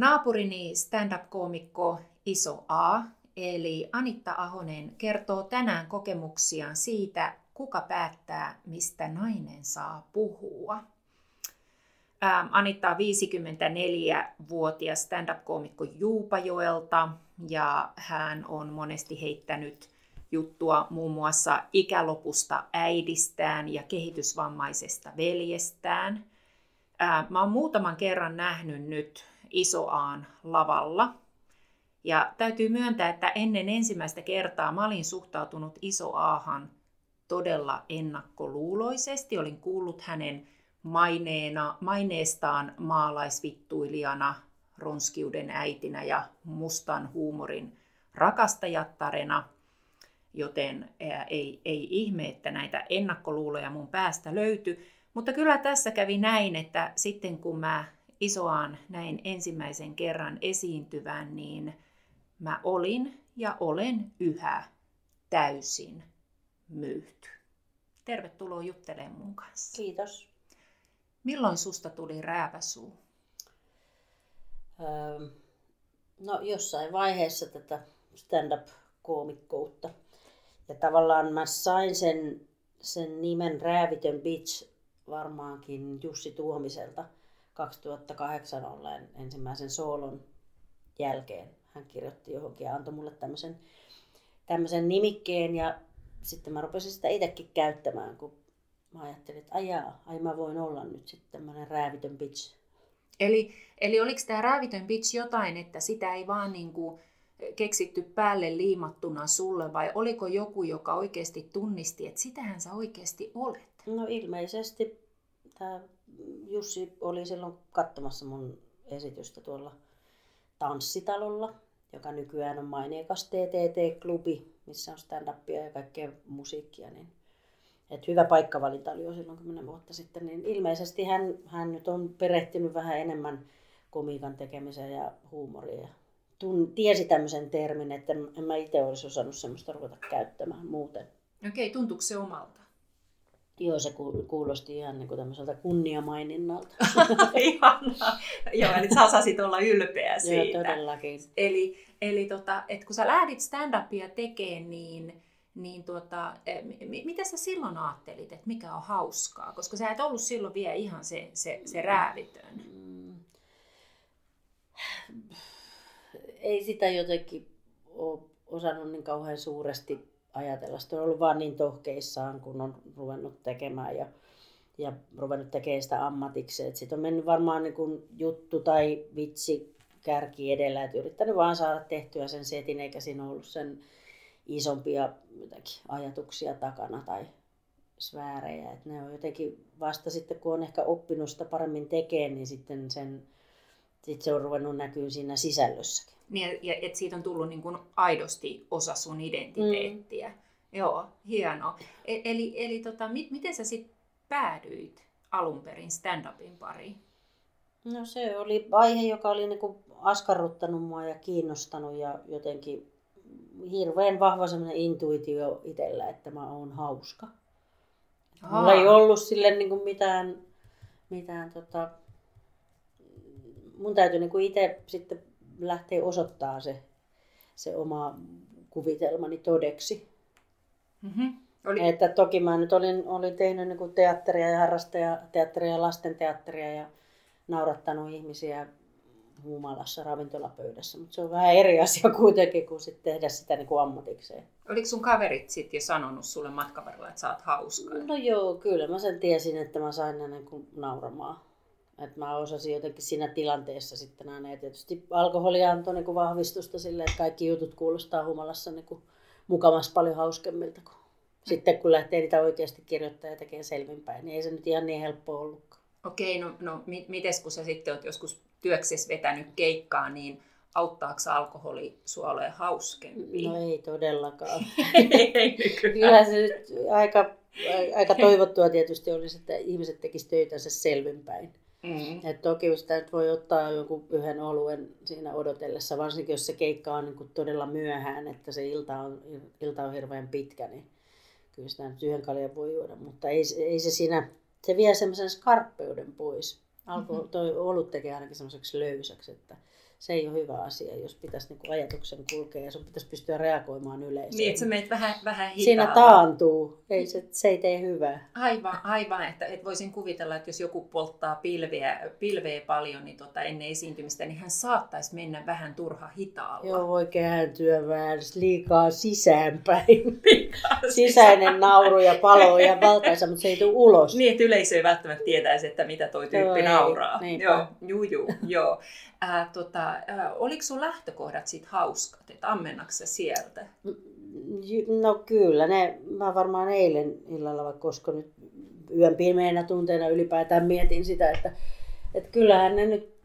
Naapurini stand-up-koomikko Iso A, eli Anitta Ahonen, kertoo tänään kokemuksiaan siitä, kuka päättää, mistä nainen saa puhua. Ähm, Anitta on 54-vuotias stand-up-koomikko Juupajoelta ja hän on monesti heittänyt juttua muun muassa ikälopusta äidistään ja kehitysvammaisesta veljestään. Ähm, mä oon muutaman kerran nähnyt nyt Isoaan lavalla. Ja täytyy myöntää, että ennen ensimmäistä kertaa mä olin suhtautunut Isoaahan todella ennakkoluuloisesti. Olin kuullut hänen maineena, maineestaan maalaisvittuilijana, ronskiuden äitinä ja mustan huumorin rakastajattarena, joten ei, ei ihme, että näitä ennakkoluuloja mun päästä löytyi. Mutta kyllä tässä kävi näin, että sitten kun mä isoaan näin ensimmäisen kerran esiintyvän, niin mä olin ja olen yhä täysin myyty. Tervetuloa juttelemaan mun kanssa. Kiitos. Milloin susta tuli rääpäsuu? Öö, no jossain vaiheessa tätä stand-up-koomikkoutta. Ja tavallaan mä sain sen, sen nimen Räävitön Bitch varmaankin Jussi Tuomiselta – 2008 olleen ensimmäisen soolon jälkeen. Hän kirjoitti johonkin ja antoi mulle tämmöisen, tämmöisen nimikkeen ja sitten mä rupesin sitä itsekin käyttämään, kun mä ajattelin, että ajaa, ai mä voin olla nyt sitten tämmöinen räävitön bitch. Eli, eli oliko tämä räävitön bitch jotain, että sitä ei vaan niin kuin keksitty päälle liimattuna sulle vai oliko joku, joka oikeasti tunnisti, että sitähän sä oikeasti olet? No ilmeisesti tämä Jussi oli silloin katsomassa mun esitystä tuolla tanssitalolla, joka nykyään on maineikas TTT-klubi, missä on stand-upia ja kaikkea musiikkia. Niin et hyvä paikkavalinta oli jo silloin kymmenen vuotta sitten, niin ilmeisesti hän, hän nyt on perehtynyt vähän enemmän komiikan tekemiseen ja huumoria. Ja tun, tiesi tämmöisen termin, että en mä itse olisi osannut semmoista ruveta käyttämään muuten. Okei, tuntuuko se omalta? Joo, se kuulosti ihan niin kuin tämmöiseltä kunniamaininnalta. Ihanaa. Joo, eli sä osasit olla ylpeä siitä. Joo, todellakin. Eli, eli tota, et kun sä lähdit stand-upia tekemään, niin, niin tuota, e, m- mitä sä silloin ajattelit, että mikä on hauskaa? Koska sä et ollut silloin vielä ihan se, se, se räävitön. Mm. Ei sitä jotenkin ole osannut niin kauhean suuresti ajatella. Sitten on ollut vaan niin tohkeissaan, kun on ruvennut tekemään ja, ja ruvennut tekemään sitä ammatiksi. Sitten on mennyt varmaan niin kuin juttu tai vitsi kärki edellä, että yrittänyt vaan saada tehtyä sen setin, eikä siinä ollut sen isompia ajatuksia takana tai sfäärejä. Että ne on jotenkin vasta sitten, kun on ehkä oppinut sitä paremmin tekemään, niin sitten sen, sit se on ruvennut näkyä siinä sisällössäkin. Niin, ja että siitä on tullut niin kuin aidosti osa sun identiteettiä. Mm. Joo, hieno. E- eli eli tota, mit, miten sä sitten päädyit alun perin stand-upin pariin? No se oli aihe, joka oli niinku askarruttanut mua ja kiinnostanut ja jotenkin hirveän vahva semmoinen intuitio itsellä, että mä oon hauska. Aa. Mulla ei ollut sille niinku mitään, mitään tota, mun täytyy niinku itse sitten lähtee osoittaa se, se oma kuvitelmani todeksi. Mm-hmm. Oli... Että toki mä nyt olin, olin tehnyt niin kuin teatteria ja harrastajateatteria ja lastenteatteria ja naurattanut ihmisiä huumalassa ravintolapöydässä, mutta se on vähän eri asia kuitenkin kuin sit tehdä sitä niin kuin ammatikseen. Oliko sun kaverit sitten jo sanonut sulle matkan varrella, että sä oot hauska? No joo, kyllä mä sen tiesin, että mä sain ne niin nauramaan. Et mä osasin jotenkin siinä tilanteessa sitten aina. Ja tietysti alkoholi antoi niin vahvistusta sille, että kaikki jutut kuulostaa humalassa niin mukavasti paljon hauskemmilta. Kuin sitten kun lähtee niitä oikeasti kirjoittaa ja tekee selvinpäin, niin ei se nyt ihan niin helppo ollutkaan. Okei, no, no mites kun sä sitten oot joskus työksessä vetänyt keikkaa, niin auttaako alkoholi sua olemaan hauskempi? No ei todellakaan. ei Kyllä se nyt aika, aika toivottua tietysti olisi, että ihmiset tekisivät töitänsä selvinpäin. Mm. Et toki sitä nyt voi ottaa joku yhden oluen siinä odotellessa, varsinkin jos se keikka on niin todella myöhään, että se ilta on, ilta on hirveän pitkä, niin kyllä sitä nyt yhden kaljan voi juoda, mutta ei, ei se siinä, se vie semmoisen skarppeuden pois. Alko, mm-hmm. toi olut tekee ainakin semmoiseksi löysäksi, että se ei ole hyvä asia, jos pitäisi niin ajatuksen kulkea ja sun pitäisi pystyä reagoimaan yleisöön. Niin, että sä meet vähän, vähän hitaalla. Siinä taantuu, ei se, se ei tee hyvää. Aivan, aivan että, että voisin kuvitella, että jos joku polttaa pilveä, pilveä paljon niin tota, ennen esiintymistä, niin hän saattaisi mennä vähän turha hitaalla. Joo, voi kääntyä vähän liikaa sisäänpäin. Sisäinen nauru ja palo ja valtaisa, mutta se ei tule ulos. Niin, että yleisö ei välttämättä tietäisi, että mitä toi tyyppi Joo, nauraa. Ei, joo, juu, juu, joo. Ää, tota, ää, oliko sun lähtökohdat sit hauskat, että ammennaksa sieltä? No kyllä, ne, mä varmaan eilen illalla, koska nyt yön pimeänä tunteena ylipäätään mietin sitä, että, että kyllähän ne nyt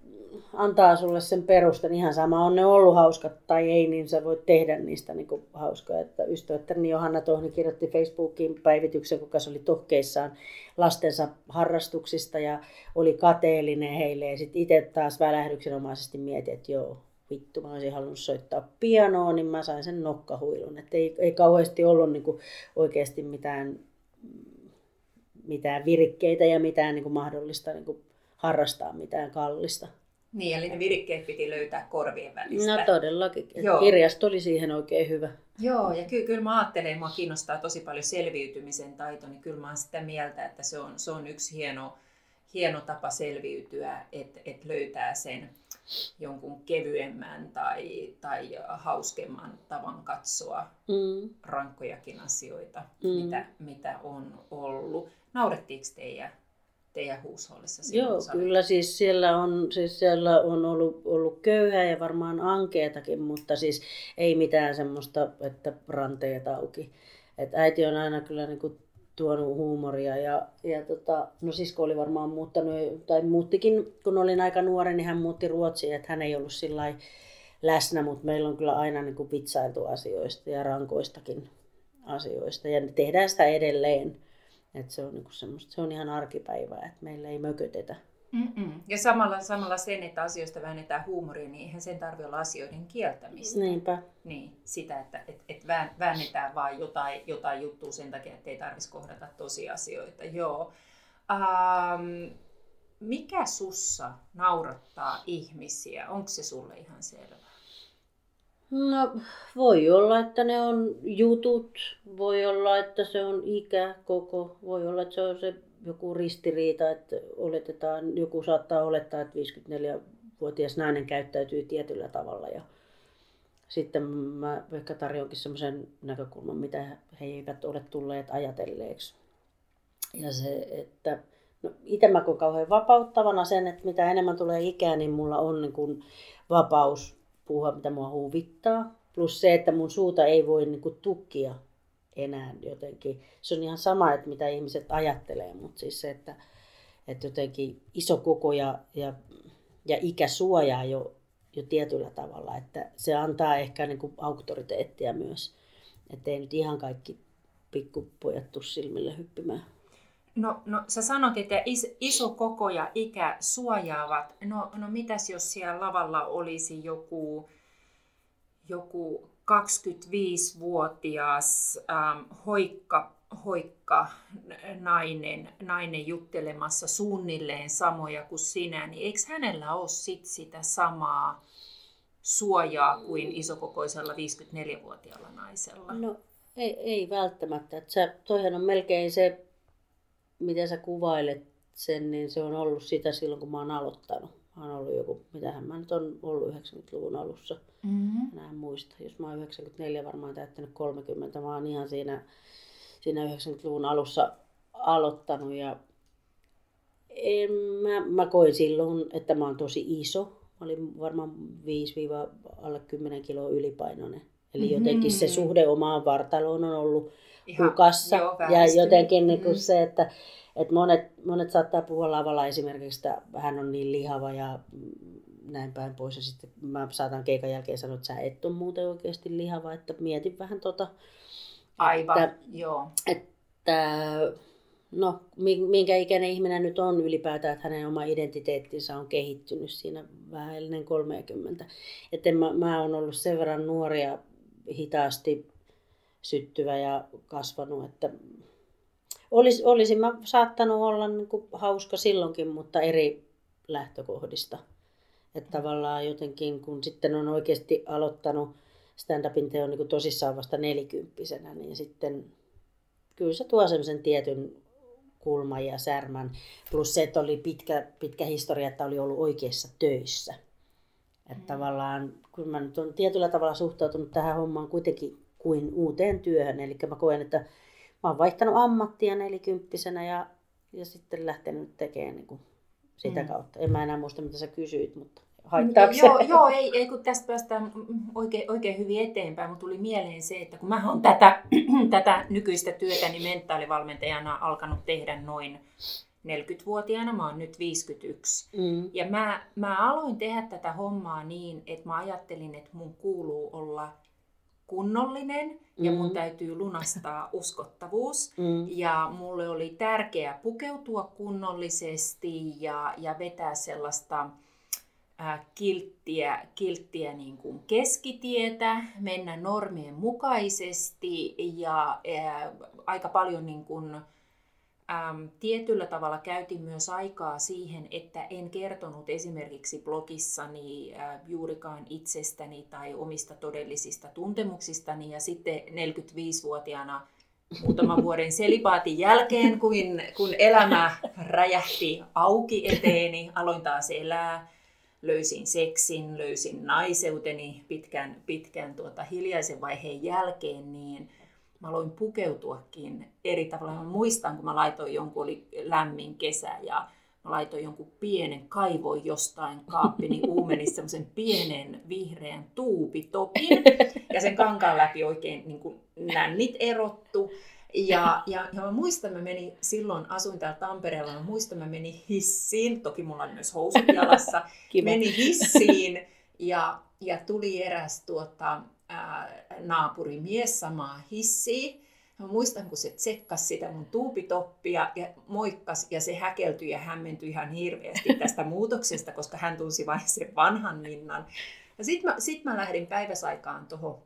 antaa sulle sen perustan. Ihan sama on ne ollut hauskat tai ei, niin sä voit tehdä niistä niin kuin hauskoja. Että ystävättäni Johanna Tohni kirjoitti Facebookiin päivityksen, kuka se oli tohkeissaan lastensa harrastuksista ja oli kateellinen heille. Ja sitten itse taas välähdyksenomaisesti mietin, että joo, vittu, mä olisin halunnut soittaa pianoa, niin mä sain sen nokkahuilun. Että ei, ei kauheasti ollut niin kuin oikeasti mitään, mitään virikkeitä ja mitään niin kuin mahdollista niin kuin harrastaa mitään kallista. Niin, eli ne virikkeet piti löytää korvien välistä. No todellakin. Joo. Kirjasto oli siihen oikein hyvä. Joo, ja ky- kyllä mä ajattelen, mua kiinnostaa tosi paljon selviytymisen taito, niin kyllä mä oon sitä mieltä, että se on, se on yksi hieno, hieno tapa selviytyä, että et löytää sen jonkun kevyemmän tai, tai hauskemman tavan katsoa mm. rankkojakin asioita, mm. mitä, mitä on ollut. Naurettiinko teidän teidän huushollissa? Joo, kyllä siis siellä on, siis siellä on ollut, ollut köyhää ja varmaan ankeetakin, mutta siis ei mitään semmoista, että ranteet auki. Et äiti on aina kyllä niin kuin tuonut huumoria ja, ja tota, no sisko oli varmaan muuttanut, tai muuttikin, kun olin aika nuori, niin hän muutti Ruotsiin, että hän ei ollut sillä läsnä, mutta meillä on kyllä aina niin kuin pitsailtu asioista ja rankoistakin asioista ja tehdään sitä edelleen. Et se, on niinku semmoista, se on ihan arkipäivää, että meillä ei mökötetä. Mm-mm. Ja samalla, samalla sen, että asioista väännetään huumoria, niin eihän sen tarvitse olla asioiden kieltämistä. Niinpä. Niin, sitä, että et, et väännetään vaan jotain, jotain juttua sen takia, että ei tarvitsisi kohdata tosiasioita. Joo. Ähm, mikä sussa naurattaa ihmisiä? Onko se sulle ihan selvä? No voi olla, että ne on jutut, voi olla, että se on ikä, koko, voi olla, että se on se joku ristiriita, että oletetaan, joku saattaa olettaa, että 54-vuotias nainen käyttäytyy tietyllä tavalla. Ja sitten mä ehkä tarjonkin semmoisen näkökulman, mitä he eivät ole tulleet ajatelleeksi. Ja se, että no, itse mä koen kauhean vapauttavana sen, että mitä enemmän tulee ikää, niin mulla on niin kuin vapaus puhua, mitä mua huvittaa. Plus se, että mun suuta ei voi niin kuin, tukkia enää jotenkin. Se on ihan sama, että mitä ihmiset ajattelee, mutta siis se, että, että jotenkin iso koko ja, ja, ja ikä suojaa jo, jo tietyllä tavalla. Että se antaa ehkä niin kuin auktoriteettia myös. Että ei nyt ihan kaikki pikkupojat tuu silmille hyppimään. No, no sä sanot, että is, iso koko ja ikä suojaavat. No, no mitäs jos siellä lavalla olisi joku, joku 25-vuotias ähm, hoikka, hoikka nainen, nainen juttelemassa suunnilleen samoja kuin sinä, niin eikö hänellä ole sit sitä samaa suojaa kuin isokokoisella 54-vuotiaalla naisella? No ei, ei välttämättä. Se, toihan on melkein se miten sä kuvailet sen, niin se on ollut sitä silloin, kun mä oon aloittanut. Mä oon ollut joku, mitähän mä nyt on ollut 90-luvun alussa. Mm-hmm. Mä en muista. Jos mä oon 94 varmaan täyttänyt 30, mä oon ihan siinä, siinä 90-luvun alussa aloittanut. Ja en, mä, mä koin silloin, että mä oon tosi iso. Mä olin varmaan 5-alle 10 kiloa ylipainoinen. Eli mm-hmm. jotenkin se suhde omaan vartaloon on ollut Ihan, hukassa. Joo, ja jotenkin niin kuin mm. se, että, että monet, monet saattaa puhua lavalla esimerkiksi, että hän on niin lihava ja näin päin pois. Ja sitten mä saatan keikan jälkeen sanoa, että sä et ole muuten oikeasti lihava, että mietin vähän tota. Aivan, että, joo. Että no, minkä ikäinen ihminen nyt on ylipäätään, että hänen oma identiteettinsä on kehittynyt siinä vähän ennen 30. Että mä, mä oon ollut sen verran nuoria hitaasti syttyvä ja kasvanut, että olis, olisin mä saattanut olla niin kuin hauska silloinkin, mutta eri lähtökohdista. Että tavallaan jotenkin, kun sitten on oikeasti aloittanut stand-upin teon niin tosissaan vasta nelikymppisenä, niin sitten kyllä se tuo semmoisen tietyn kulman ja särmän. Plus se, että oli pitkä, pitkä historia, että oli ollut oikeassa töissä. Että mm. tavallaan, kun mä nyt olen tietyllä tavalla suhtautunut tähän hommaan kuitenkin kuin uuteen työhön. Eli mä koen, että mä oon vaihtanut ammattia nelikymppisenä ja, ja sitten lähtenyt tekemään niin kuin sitä mm. kautta. En mä enää muista, mitä sä kysyit, mutta haittaako joo, joo ei, ei, kun tästä päästään oikein, oikein hyvin eteenpäin. Mutta tuli mieleen se, että kun mä oon tätä, tätä nykyistä työtä niin mentaalivalmentajana alkanut tehdä noin 40-vuotiaana, mä oon nyt 51. Mm. Ja mä, mä aloin tehdä tätä hommaa niin, että mä ajattelin, että mun kuuluu olla kunnollinen ja mun mm. täytyy lunastaa uskottavuus. Mm. Ja mulle oli tärkeää pukeutua kunnollisesti ja, ja vetää sellaista äh, kilttiä, kilttiä niin kuin keskitietä, mennä normien mukaisesti ja äh, aika paljon niin kuin, äm, tietyllä tavalla käytin myös aikaa siihen, että en kertonut esimerkiksi blogissani äh, juurikaan itsestäni tai omista todellisista tuntemuksistani. Ja sitten 45-vuotiaana muutaman vuoden selipaatin jälkeen, kun, kun elämä räjähti auki eteeni, aloin taas elää, löysin seksin, löysin naiseuteni pitkän, pitkän tuota hiljaisen vaiheen jälkeen, niin mä aloin pukeutuakin eri tavalla. Mä muistan, kun mä laitoin jonkun, oli lämmin kesä ja mä laitoin jonkun pienen, kaivoin jostain kaappini uumenissa semmoisen pienen vihreän tuupitopin ja sen kankaan läpi oikein niin kuin nännit erottu. Ja, ja, ja mä muistan, mä menin silloin, asuin täällä Tampereella, mä muistan, mä menin hissiin, toki mulla oli myös housut jalassa, menin hissiin ja, ja tuli eräs tuota, naapurimies samaa hissiä. Mä muistan, kun se tsekkasi sitä mun tuupitoppia ja moikkas ja se häkeltyi ja hämmentyi ihan hirveästi tästä muutoksesta, koska hän tunsi vain sen vanhan Minnan. Ja sitten mä, sit mä lähdin päiväsaikaan tuohon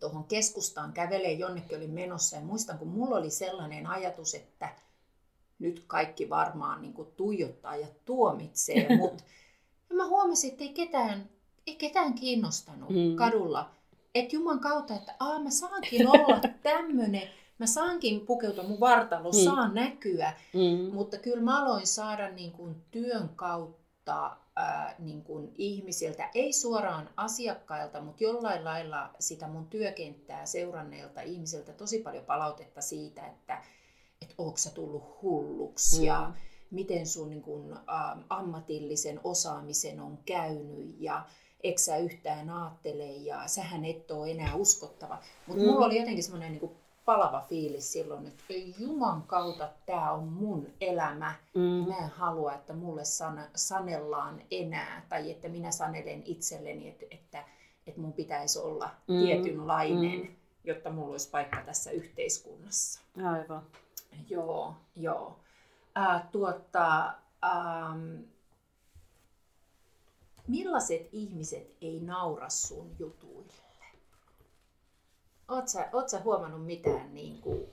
tohon keskustaan kävelee jonnekin oli menossa ja muistan, kun mulla oli sellainen ajatus, että nyt kaikki varmaan niin kuin tuijottaa ja tuomitsee, mutta mä huomasin, että ei ketään, ei ketään kiinnostanut mm. kadulla että Juman kautta, että Aa, mä saankin olla tämmöinen, mä saankin pukeutua mun vartalo, mm. saan näkyä, mm. mutta kyllä mä aloin saada niin kuin työn kautta ää, niin kuin ihmisiltä, ei suoraan asiakkailta, mutta jollain lailla sitä mun työkenttää seuranneilta ihmisiltä tosi paljon palautetta siitä, että et onko sä tullut hulluksi mm. ja miten sun niin kuin, ä, ammatillisen osaamisen on käynyt ja eksä yhtään ajattele ja sähän et ole enää uskottava. Mutta mm. mulla oli jotenkin semmoinen niin palava fiilis silloin, että Juman kautta tämä on mun elämä. Mm. Mä en halua, että mulle san- sanellaan enää tai että minä sanelen itselleni, että, että, että mun pitäisi olla mm. tietynlainen, mm. jotta mulla olisi paikka tässä yhteiskunnassa. Aivan. Joo, joo. Äh, tuota, ähm, millaiset ihmiset ei naura sun jutuille? Oot sä, oot sä huomannut mitään niin kuin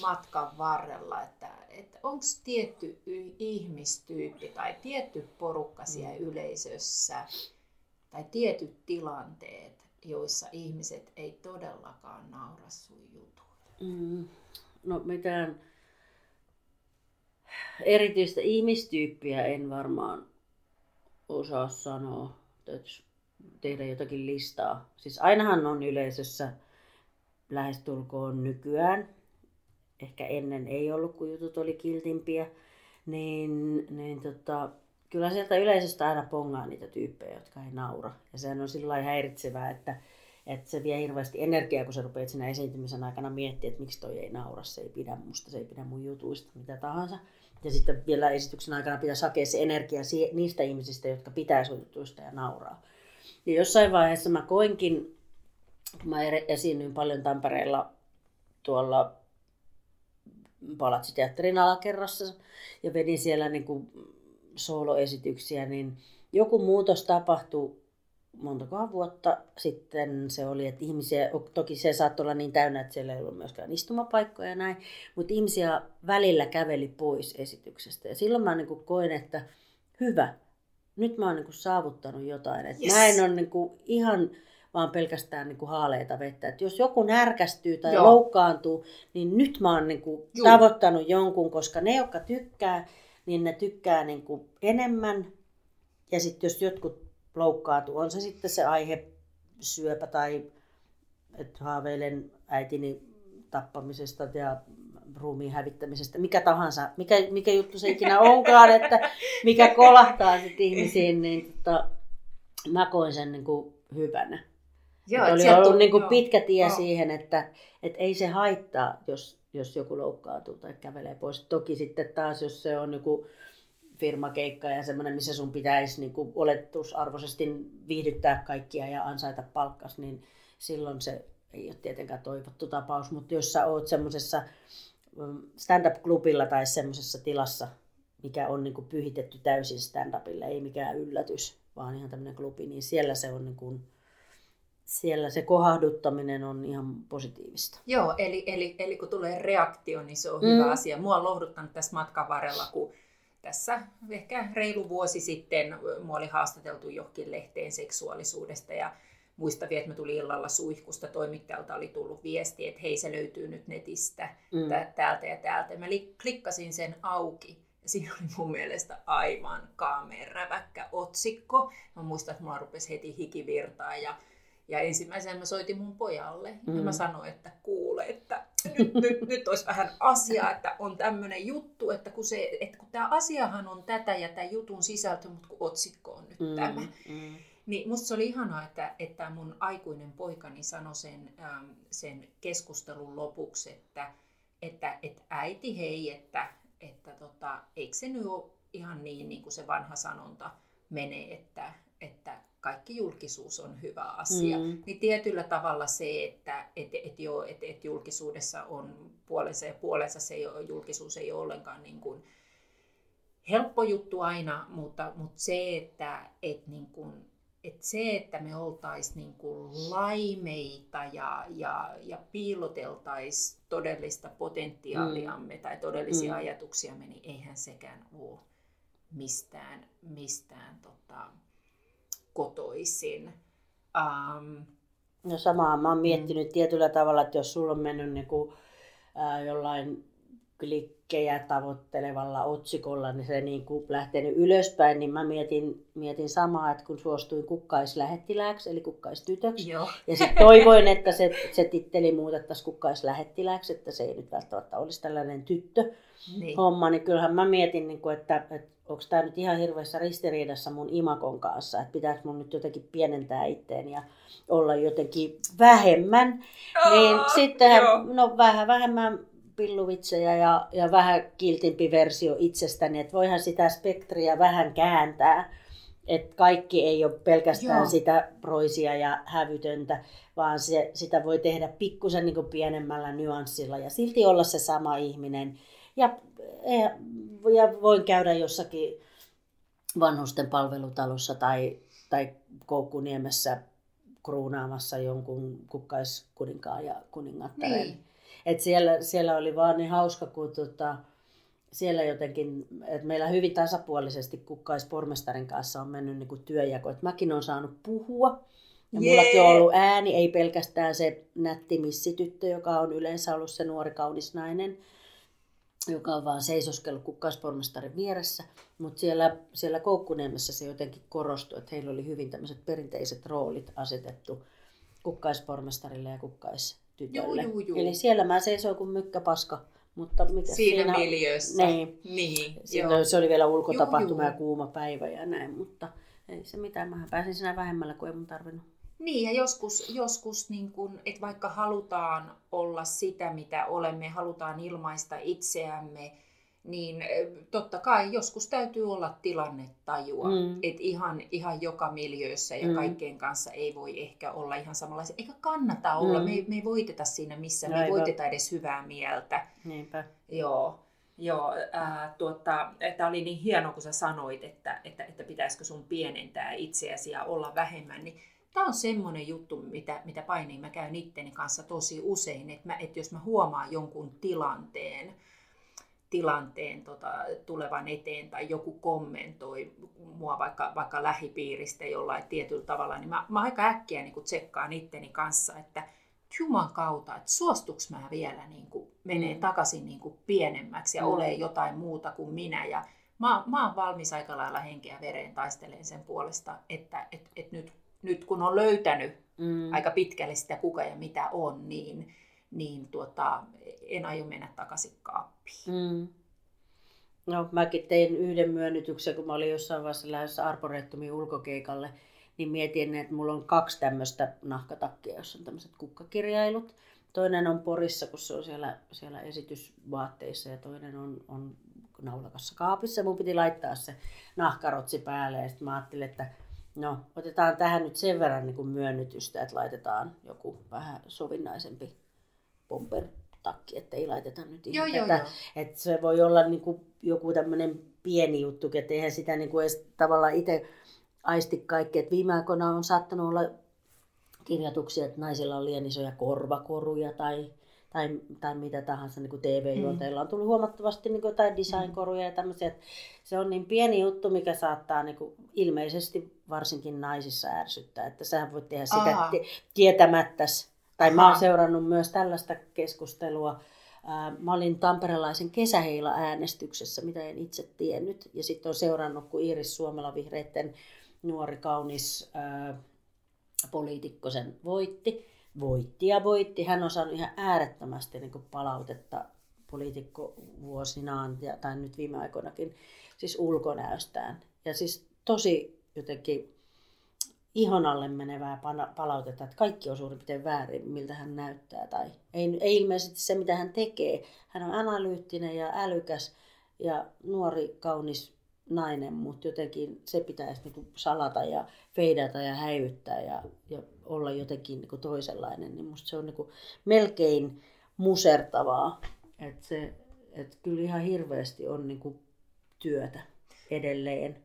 matkan varrella, että, että onko tietty ihmistyyppi tai tietty porukka siellä mm. yleisössä tai tietyt tilanteet, joissa ihmiset ei todellakaan naura sun jutuille? Mm. No mitään erityistä ihmistyyppiä en varmaan osaa sanoa, täytyisi tehdä jotakin listaa. Siis ainahan on yleisössä lähestulkoon nykyään, ehkä ennen ei ollut, kun jutut oli kiltimpiä, niin, niin tota, kyllä sieltä yleisöstä aina pongaa niitä tyyppejä, jotka ei naura. Ja sehän on sillä häiritsevää, että, että se vie hirveästi energiaa, kun sä rupeat siinä esiintymisen aikana miettimään, että miksi toi ei naura, se ei pidä musta, se ei pidä mun jutuista, mitä tahansa. Ja sitten vielä esityksen aikana pitäisi hakea se energia niistä ihmisistä, jotka pitää sun jutuista ja nauraa. Ja jossain vaiheessa mä koinkin, kun mä esiinnyin paljon Tampereella tuolla Palatsiteatterin alakerrassa ja vedin siellä niin kuin soloesityksiä, niin joku muutos tapahtui montakohan vuotta sitten se oli, että ihmisiä, toki se saattoi olla niin täynnä, että siellä ei ollut myöskään istumapaikkoja ja näin, mutta ihmisiä välillä käveli pois esityksestä. Ja silloin mä niin koin, että hyvä, nyt mä oon niin saavuttanut jotain. Että yes. Mä en ole niin ihan vaan pelkästään niin haaleita vettä. Että jos joku närkästyy tai Joo. loukkaantuu, niin nyt mä oon niin tavoittanut jonkun, koska ne, jotka tykkää, niin ne tykkää niin enemmän. Ja sitten jos jotkut loukkaantuu, on se sitten se aihe syöpä tai että haaveilen äitini tappamisesta ja ruumiin hävittämisestä, mikä tahansa, mikä, mikä juttu se ikinä onkaan, että mikä kolahtaa sitten ihmisiin, niin tota, mä koin sen niin kuin hyvänä. Joo, oli ollut niin kuin pitkä tie joo. siihen, että, että ei se haittaa, jos, jos joku loukkaantuu tai kävelee pois. Toki sitten taas, jos se on joku firmakeikka ja semmoinen, missä sun pitäisi niin kuin oletusarvoisesti viihdyttää kaikkia ja ansaita palkkas, niin silloin se ei ole tietenkään toivottu tapaus. Mutta jos sä oot semmoisessa mm, stand-up-klubilla tai semmoisessa tilassa, mikä on niin kuin pyhitetty täysin stand-upille, ei mikään yllätys, vaan ihan tämmöinen klubi, niin siellä se on niin kuin, siellä se kohahduttaminen on ihan positiivista. Joo, eli, eli, eli kun tulee reaktio, niin se on mm. hyvä asia. Mua on lohduttanut tässä matkan varrella, kun tässä ehkä reilu vuosi sitten mua oli haastateltu johonkin lehteen seksuaalisuudesta ja muista vielä, että mä tulin illalla suihkusta, toimittajalta oli tullut viesti, että hei se löytyy nyt netistä mm. täältä ja täältä. Mä klikkasin sen auki ja siinä oli mun mielestä aivan kaameeräväkkä otsikko. Mä muistan, että mulla rupesi heti hikivirtaa ja ja ensimmäisenä mä soitin mun pojalle mm. ja mä mm. sanoin, että kuule, että nyt, nyt, nyt olisi vähän asiaa, että on tämmöinen juttu, että kun, se, että kun tämä asiahan on tätä ja tämä jutun sisältö, mutta kun otsikko on nyt mm. tämä. Mm. Niin musta se oli ihanaa, että, että mun aikuinen poikani sanoi sen, ähm, sen keskustelun lopuksi, että, että, että äiti hei, että, että tota, eikö se nyt ole ihan niin, niin kuin se vanha sanonta menee, että, että kaikki julkisuus on hyvä asia. Mm. Niin tietyllä tavalla se, että et, et jo, et, et julkisuudessa on puolensa ja puolensa, se ei ole, julkisuus ei ole ollenkaan niin kuin helppo juttu aina, mutta, mutta se, että et niin kuin, et se, että me oltaisiin niin kuin laimeita ja, ja, ja piiloteltaisiin todellista potentiaaliamme mm. tai todellisia mm. ajatuksiamme, niin eihän sekään ole mistään, mistään tota, kotoisin. Um, no samaa mä oon miettinyt mm. tietyllä tavalla, että jos sulla on mennyt niin kuin, äh, jollain klikkejä tavoittelevalla otsikolla, niin se niin kuin lähtenyt ylöspäin, niin mä mietin, mietin samaa, että kun suostuin kukkaislähettilääksi, eli kukkaistytöksi, Joo. ja sitten toivoin, että se, se titteli muutettaisiin kukkaislähettilääksi, että se ei nyt välttämättä olisi tällainen tyttö niin. homma, niin kyllähän mä mietin, niin kuin, että, että onko tämä nyt ihan hirveässä ristiriidassa mun imakon kanssa, että pitääkö mun nyt jotenkin pienentää itteen ja olla jotenkin vähemmän, oh, niin sitten no vähän vähemmän pilluvitsejä ja, ja vähän kiltimpi versio itsestäni, että voihan sitä spektriä vähän kääntää, että kaikki ei ole pelkästään Joo. sitä roisia ja hävytöntä, vaan se, sitä voi tehdä pikkusen niin pienemmällä nyanssilla ja silti olla se sama ihminen. Ja, ja, ja voin käydä jossakin vanhusten palvelutalossa tai, tai Koukkuniemessä kruunaamassa jonkun kukkaiskuninkaan ja kuningattaren. Niin. Et siellä, siellä oli vaan niin hauska, kun tota, siellä jotenkin, että meillä hyvin tasapuolisesti kukkaispormestarin kanssa on mennyt niin kuin työjako. Et mäkin olen saanut puhua. Ja Jee. mullakin on ollut ääni, ei pelkästään se nätti missityttö, joka on yleensä ollut se nuori kaunis nainen, joka on vaan seisoskellut kukkaispormestarin vieressä. Mutta siellä, siellä Koukkuniemessä se jotenkin korostui, että heillä oli hyvin tämmöiset perinteiset roolit asetettu kukkaispormestarille ja kukkaistytölle. Juu, juu, juu. Eli siellä mä seisoin kuin mykkäpaska. Mutta mikä siinä, siinä miljöössä. Niin. niin Silloin se oli vielä ulkotapahtuma juu, juu. ja kuuma päivä ja näin, mutta ei se mitään. Mä pääsin siinä vähemmällä, kuin ei mun tarvinnut. Niin, ja joskus, joskus niin kun, että vaikka halutaan olla sitä, mitä olemme, halutaan ilmaista itseämme, niin totta kai joskus täytyy olla tilannetajua. Mm. Että ihan, ihan joka miljöössä ja mm. kaikkien kanssa ei voi ehkä olla ihan samanlaisia. Eikä kannata olla. Mm. Me, ei, me ei voiteta siinä missään. Me ei voiteta edes hyvää mieltä. Niinpä. Joo. Joo, äh, tuota, tämä oli niin hieno, kun sä sanoit, että, että, että pitäisikö sun pienentää itseäsi ja olla vähemmän. Niin tämä on semmoinen juttu, mitä, mitä painiin mä käyn itteni kanssa tosi usein, että, mä, että jos mä huomaan jonkun tilanteen, tilanteen tota, tulevan eteen tai joku kommentoi mua vaikka, vaikka lähipiiristä jollain tietyllä tavalla, niin mä, mä aika äkkiä niin tsekkaan itteni kanssa, että Juman kautta, että suostuks mä vielä niin kuin, menee mm. takaisin niin kuin pienemmäksi ja mm. ole jotain muuta kuin minä. Ja mä, mä oon valmis aika lailla henkeä vereen taisteleen sen puolesta, että et, et nyt, nyt kun on löytänyt mm. aika pitkälle sitä kuka ja mitä on, niin, niin tuota, en aio mennä takaisin kaappiin. Mm. No mäkin tein yhden myönnytyksen, kun mä olin jossain vaiheessa lähdössä Arboretumin ulkokeikalle, niin mietin, että mulla on kaksi tämmöistä nahkatakkia, jossa on tämmöiset kukkakirjailut. Toinen on Porissa, kun se on siellä, siellä esitysvaatteissa ja toinen on, on naulakassa kaapissa. Mun piti laittaa se nahkarotsi päälle ja sitten mä ajattelin, että no otetaan tähän nyt sen verran niin kuin myönnytystä, että laitetaan joku vähän sovinnaisempi pomper takki, että ei laiteta nyt ihan joo, tätä. Joo, joo. Että se voi olla niin kuin joku tämmöinen pieni juttu, että eihän sitä niin kuin edes tavallaan itse aisti kaikki. Että viime aikoina on saattanut olla kirjoituksia, että naisilla on liian isoja korvakoruja tai, tai, tai mitä tahansa niin kuin TV-juonteilla on tullut huomattavasti niin kuin jotain designkoruja ja tämmöisiä. Että se on niin pieni juttu, mikä saattaa niin kuin ilmeisesti varsinkin naisissa ärsyttää, että sä voit tehdä sitä tietämättäsi tai mä oon seurannut myös tällaista keskustelua. Mä olin tamperelaisen kesäheila-äänestyksessä, mitä en itse tiennyt. Ja sitten on seurannut, kun Iiris Suomela vihreitten nuori kaunis ää, poliitikko sen voitti. Voitti ja voitti. Hän on saanut ihan äärettömästi niin kuin palautetta poliitikko vuosinaan ja, tai nyt viime aikoinakin siis ulkonäöstään. Ja siis tosi jotenkin ihon alle menevää palautetta, että kaikki on suurin piirtein väärin, miltä hän näyttää. Tai ei, ei ilmeisesti se, mitä hän tekee. Hän on analyyttinen ja älykäs ja nuori, kaunis nainen, mutta jotenkin se pitäisi niinku salata ja feidata ja häivyttää ja, ja olla jotenkin niinku toisenlainen. Niin musta se on niinku melkein musertavaa. Että se, et kyllä ihan hirveästi on niinku työtä edelleen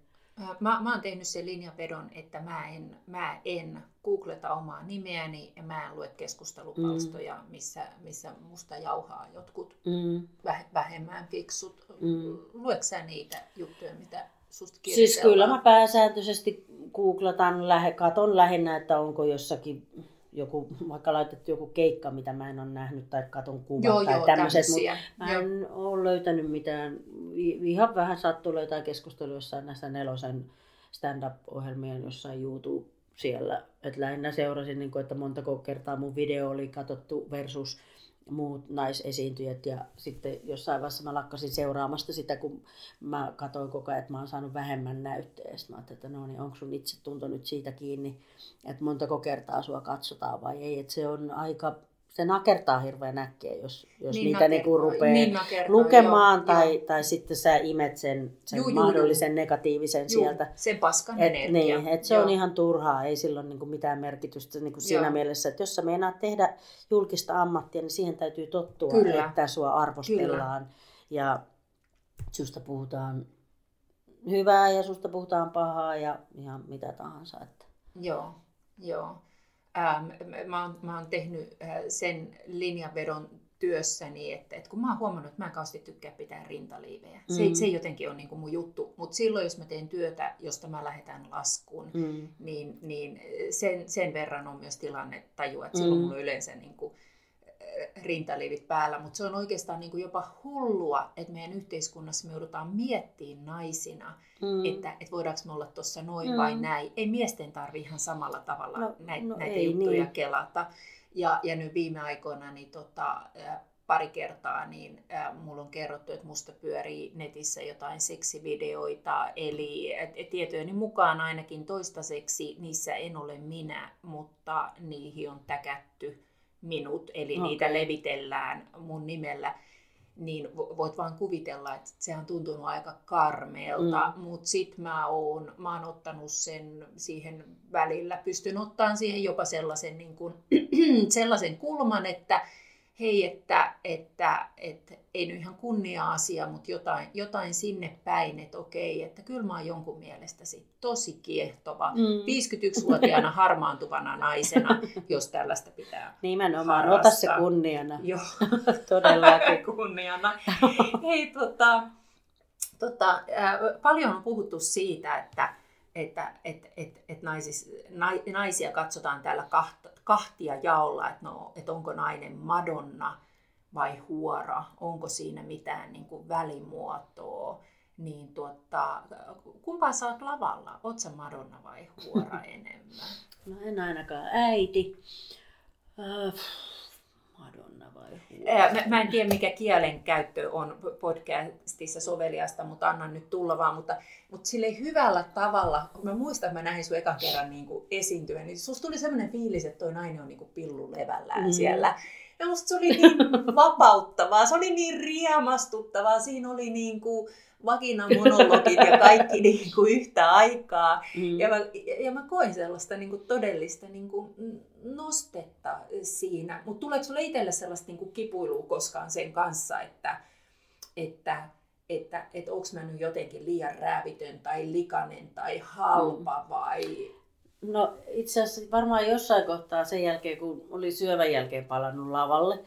Mä, mä oon tehnyt sen linjanvedon, että mä en, mä en googleta omaa nimeäni ja mä en lue keskustelupalstoja, mm. missä, missä musta jauhaa jotkut mm. vähemmän fiksut. Mm. Luetko sä niitä juttuja, mitä susta Siis kyllä mä pääsääntöisesti googletan, lähe, katon lähinnä, että onko jossakin joku, vaikka laitettu joku keikka, mitä mä en ole nähnyt, tai katon kuvat joo, tai tämmöiset, mutta mä en joo. ole löytänyt mitään, ihan vähän sattuu löytää keskustelua jossain näistä nelosen stand-up-ohjelmien jossain YouTube siellä, että lähinnä seurasin, niin kuin, että montako kertaa mun video oli katsottu versus muut naisesiintyjät ja sitten jossain vaiheessa mä lakkasin seuraamasta sitä, kun mä katsoin koko ajan, että mä oon saanut vähemmän näyttöä. Sitten mä ajattelin, että no niin, onko sun itse tunto nyt siitä kiinni, että montako kertaa sua katsotaan vai ei. Että se on aika se nakertaa hirveän äkkiä, jos, jos niin niitä niinku rupeaa niin nakertaa, lukemaan joo, tai, joo. tai sitten sä imet sen, sen juu, mahdollisen juu, negatiivisen juu, sieltä. Sen paskan et, energia. Niin, et se joo. on ihan turhaa, ei silloin niinku mitään merkitystä niinku siinä mielessä, että jos sä meinaat tehdä julkista ammattia, niin siihen täytyy tottua, Kyllä. että sua arvostellaan. Kyllä. Ja susta puhutaan hyvää ja susta puhutaan pahaa ja ihan mitä tahansa. Että. Joo, joo. Ähm, mä, oon, mä oon tehnyt äh, sen linjanvedon työssäni, että, että kun mä oon huomannut, että mä en kauheasti tykkää pitää rintaliivejä. Se, mm. se jotenkin on niin kuin mun juttu. Mutta silloin, jos mä teen työtä, josta mä lähetän laskuun, mm. niin, niin sen, sen verran on myös tilanne tajua, että silloin mm. mulla on yleensä niin kuin, rintaliivit päällä, mutta se on oikeastaan niin kuin jopa hullua, että meidän yhteiskunnassa me joudutaan miettimään naisina, mm. että, että voidaanko me olla tuossa noin mm. vai näin. Ei miesten tarvi ihan samalla tavalla no, näitä, no näitä juttuja niin. kelata. Ja, ja nyt viime aikoina niin tota, pari kertaa, niin äh, mulla on kerrottu, että musta pyörii netissä jotain seksivideoita, eli et, et tietojeni mukaan ainakin toistaiseksi niissä en ole minä, mutta niihin on täkätty minut, eli okay. niitä levitellään mun nimellä niin voit vaan kuvitella, että se on tuntunut aika karmeelta, mm. mutta sitten mä oon, mä oon ottanut sen siihen välillä, pystyn ottamaan siihen jopa sellaisen, niin kuin, sellaisen kulman, että hei, että, että, että ei nyt ihan kunnia-asia, mutta jotain, jotain sinne päin, että okei, että kyllä mä oon jonkun mielestä sit tosi kiehtova, mm. 51-vuotiaana harmaantuvana naisena, jos tällaista pitää Nimenomaan, harrastaa. ota se kunniana. Joo, todellakin. kunniana. Hei, tota, tota, äh, paljon on puhuttu siitä, että että et, et, et naisis, naisia katsotaan täällä kahta, kahtia jaolla, että, no, että onko nainen Madonna vai huora, onko siinä mitään niin kuin välimuotoa, niin tuota, kumpaa sä oot lavalla? Oot sä Madonna vai huora enemmän? No en ainakaan äiti. Äh, Madonna vai huora? Mä, mä en tiedä mikä kielen käyttö on podcastissa soveliasta, mutta annan nyt tulla vaan. Mutta, mutta sille hyvällä tavalla, kun mä muistan, että mä näin sun ekan kerran niin kuin esiintyä, niin susta tuli sellainen fiilis, että toi nainen on niin kuin pillu levällään mm. siellä. Ja musta se oli niin vapauttavaa, se oli niin riemastuttavaa, siinä oli niin kuin, vaginamonologit ja kaikki niin kuin yhtä aikaa. Mm. Ja, mä, ja mä koin sellaista niin kuin todellista niin kuin nostetta siinä. Mutta tuleeko sinulle itselle sellaista niin kuin kipuilua koskaan sen kanssa, että, että että, että onko mä nyt jotenkin liian räävitön tai likainen tai halpa mm. vai... No itse asiassa varmaan jossain kohtaa sen jälkeen, kun oli syövän jälkeen palannut lavalle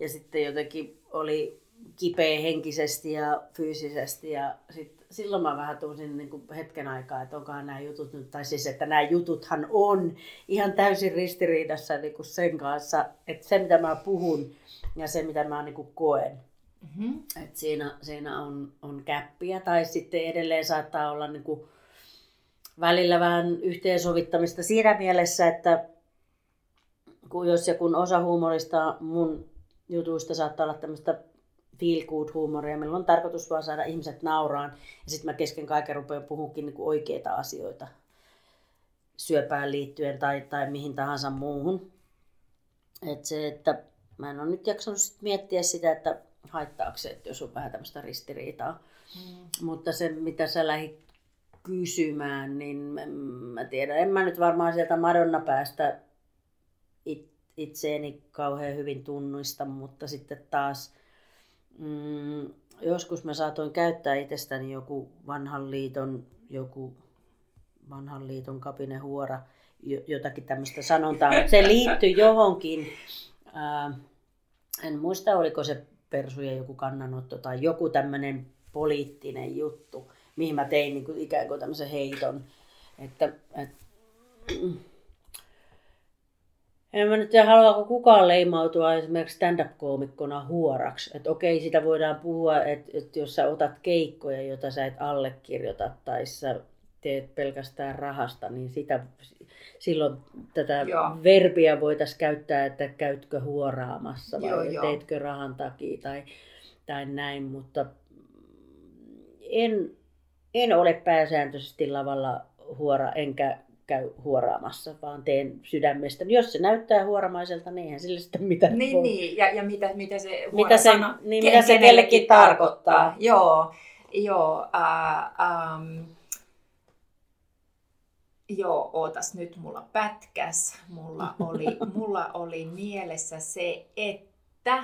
ja sitten jotenkin oli kipeä henkisesti ja fyysisesti ja sit, silloin mä vähän tunsin niin kuin hetken aikaa, että onkohan nämä jutut nyt, tai siis että nämä jututhan on ihan täysin ristiriidassa niin kuin sen kanssa, että se mitä mä puhun ja se mitä mä niin kuin koen. Mm-hmm. Et siinä, siinä on, on käppiä tai sitten edelleen saattaa olla niin kuin välillä vähän yhteensovittamista siinä mielessä, että kun jos ja kun osa huumorista mun jutuista saattaa olla tämmöistä feel good huumoria. Meillä on tarkoitus vaan saada ihmiset nauraan. Ja sitten mä kesken kaiken rupean puhukin niin oikeita asioita syöpään liittyen tai, tai mihin tahansa muuhun. Et se, että mä en ole nyt jaksanut sit miettiä sitä, että haittaako se, että jos on vähän tämmöistä ristiriitaa. Mm. Mutta se, mitä sä lähdit kysymään, niin mä tiedän, en mä nyt varmaan sieltä Madonna päästä it, itseeni kauhean hyvin tunnista, mutta sitten taas mm, joskus mä saatoin käyttää itsestäni joku vanhan liiton, joku vanhan liiton kapinehuora, jotakin tämmöistä sanontaa, mutta se liittyy johonkin, en muista oliko se persujen joku kannanotto tai joku tämmöinen poliittinen juttu, mihin mä tein niin kuin ikään kuin tämmöisen heiton, että, että en mä nyt tiedä, haluaako kukaan leimautua esimerkiksi stand-up-koomikkona huoraksi. Että okei, sitä voidaan puhua, että, että jos sä otat keikkoja, joita sä et allekirjoita tai sä teet pelkästään rahasta, niin sitä, silloin tätä joo. verbiä voitaisiin käyttää, että käytkö huoraamassa vai joo, joo. teetkö rahan takia tai, tai näin, mutta en, en ole pääsääntöisesti lavalla huora, enkä käy huoraamassa, vaan teen sydämestä. Jos se näyttää huoramaiselta, niin eihän sille sitten mitään Niin, voi. niin. Ja, ja mitä, mitä se mitä se, sana, niin, mitä se kellekin tarkoittaa. tarkoittaa. Joo, joo. Uh, um, Joo, ootas nyt, mulla pätkäs. Mulla oli, mulla oli mielessä se, että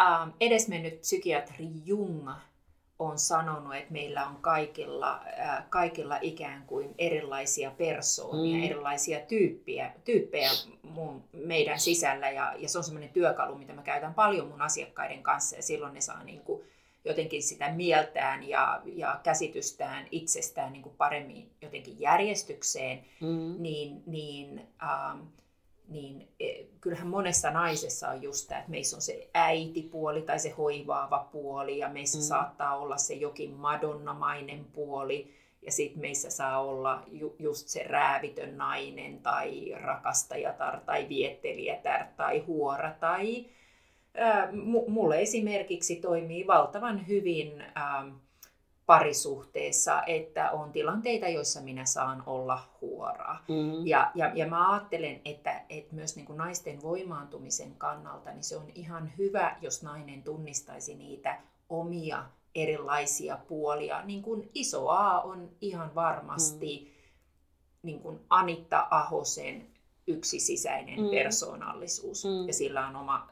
ähm, edesmennyt psykiatri Jung on sanonut, että meillä on kaikilla, äh, kaikilla ikään kuin erilaisia persoonia, mm. erilaisia tyyppiä, tyyppejä mun, meidän sisällä. Ja, ja se on semmoinen työkalu, mitä mä käytän paljon mun asiakkaiden kanssa. Ja silloin ne saa niin kuin, jotenkin sitä mieltään ja, ja käsitystään itsestään niin kuin paremmin jotenkin järjestykseen. Mm. Niin, niin ähm, niin e, kyllähän monessa naisessa on just tämä, että meissä on se äitipuoli tai se hoivaava puoli ja meissä mm. saattaa olla se jokin madonnamainen puoli ja sitten meissä saa olla ju, just se räävitön nainen tai rakastajatar tai viettelijätär tai huora tai mulle esimerkiksi toimii valtavan hyvin parisuhteessa, että on tilanteita, joissa minä saan olla huoraa. Mm-hmm. Ja, ja, ja mä ajattelen, että, että myös niin kuin naisten voimaantumisen kannalta, niin se on ihan hyvä, jos nainen tunnistaisi niitä omia erilaisia puolia. Niin kuin iso A on ihan varmasti mm. niin kuin Anitta Ahosen yksi sisäinen mm. persoonallisuus. Mm. Ja sillä on oma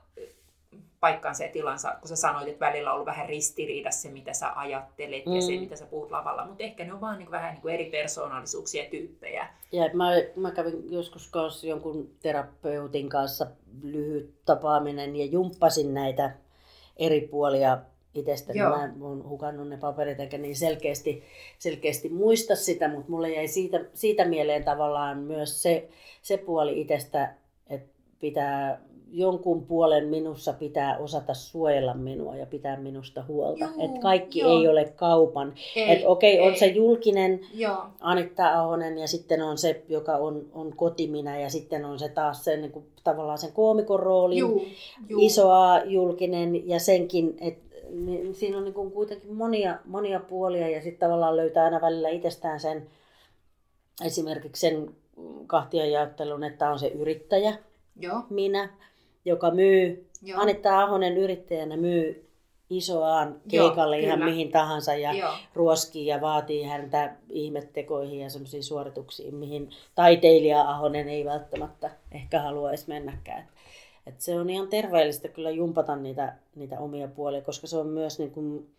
paikkansa ja tilansa, kun sä sanoit, että välillä on ollut vähän ristiriidassa se, mitä sä ajattelet mm. ja se, mm. mitä sä puhut lavalla, mutta ehkä ne on vaan niin vähän niin kuin eri persoonallisuuksia ja tyyppejä. Ja mä, mä kävin joskus kanssa jonkun terapeutin kanssa lyhyt tapaaminen ja jumppasin näitä eri puolia itsestäni. Joo. Mä oon hukannut ne paperit eikä niin selkeästi, selkeästi muista sitä, mutta mulle jäi siitä, siitä mieleen tavallaan myös se, se puoli itsestä, että pitää jonkun puolen minussa pitää osata suojella minua ja pitää minusta huolta. että kaikki joo. ei ole kaupan. Että okei, okay, on se julkinen joo. Anitta Ahonen ja sitten on se, joka on, on kotiminä ja sitten on se taas se niin kuin, tavallaan sen koomikon roolin juu, juu. isoa julkinen ja senkin, että niin siinä on niin kuin kuitenkin monia, monia puolia ja sitten tavallaan löytää aina välillä itsestään sen esimerkiksi sen kahtia jaottelun, että on se yrittäjä, Joo. minä, joka myy, Joo. Anetta Ahonen yrittäjänä myy isoaan keikalle Joo, ihan kyllä. mihin tahansa ja Joo. ruoskii ja vaatii häntä ihmettekoihin ja semmoisiin suorituksiin, mihin taiteilija Ahonen ei välttämättä ehkä haluaisi mennäkään. Et, et se on ihan terveellistä kyllä jumpata niitä, niitä omia puolia, koska se on myös niin kuin,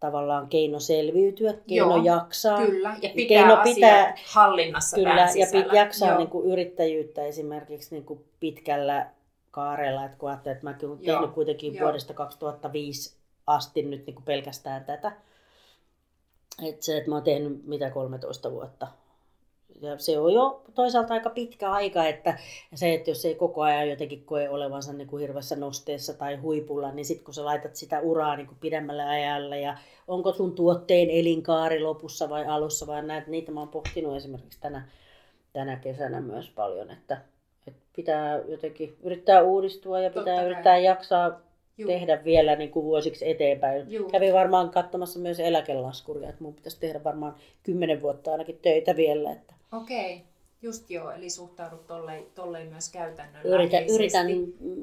tavallaan keino selviytyä, keino Joo, jaksaa. Kyllä, ja pitää keino pitää hallinnassa Kyllä, ja pit, jaksaa niin kuin yrittäjyyttä esimerkiksi niin kuin pitkällä kaarella, että kun ajattelee, että mäkin olen tehnyt kuitenkin Joo. vuodesta 2005 asti nyt niin kuin pelkästään tätä. Että se, että mä oon tehnyt mitä 13 vuotta. Ja se on jo toisaalta aika pitkä aika, että se, että jos ei koko ajan jotenkin koe olevansa niin kuin hirveässä nosteessa tai huipulla, niin sitten kun sä laitat sitä uraa niin kuin pidemmälle ajalle ja onko sun tuotteen elinkaari lopussa vai alussa vai näet, niitä mä oon pohtinut esimerkiksi tänä, tänä kesänä myös paljon, että et pitää jotenkin yrittää uudistua ja pitää Totta yrittää kai. jaksaa Juu. tehdä vielä niin kuin vuosiksi eteenpäin. Juu. Kävin varmaan katsomassa myös eläkelaskuria, että mun pitäisi tehdä varmaan kymmenen vuotta ainakin töitä vielä. Että... Okei, okay. just joo, eli suhtaudut tolleen, tolleen myös käytännön Yritän, yritän